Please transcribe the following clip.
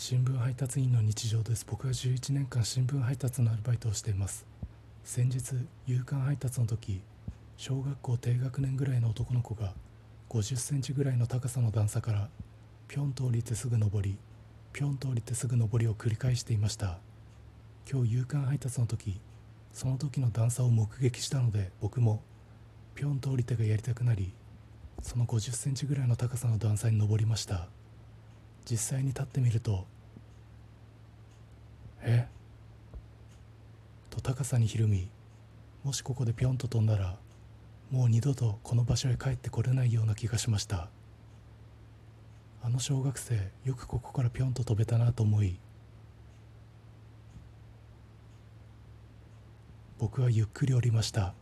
新聞配達員の日常です。僕は11年間新聞配達のアルバイトをしています。先日夕刊配達の時小学校低学年ぐらいの男の子が50センチぐらいの高さの段差からぴょんと降りてすぐ登りぴょんと降りてすぐ登りを繰り返していました。今日夕刊配達の時その時の段差を目撃したので僕もぴょんと降りてがやりたくなりその50センチぐらいの高さの段差に登りました。実際に立ってみるとえ？と高さにひるみもしここでぴょんと飛んだらもう二度とこの場所へ帰ってこれないような気がしました。あの小学生よくここからぴょんと飛べたなと思い僕はゆっくり降りました。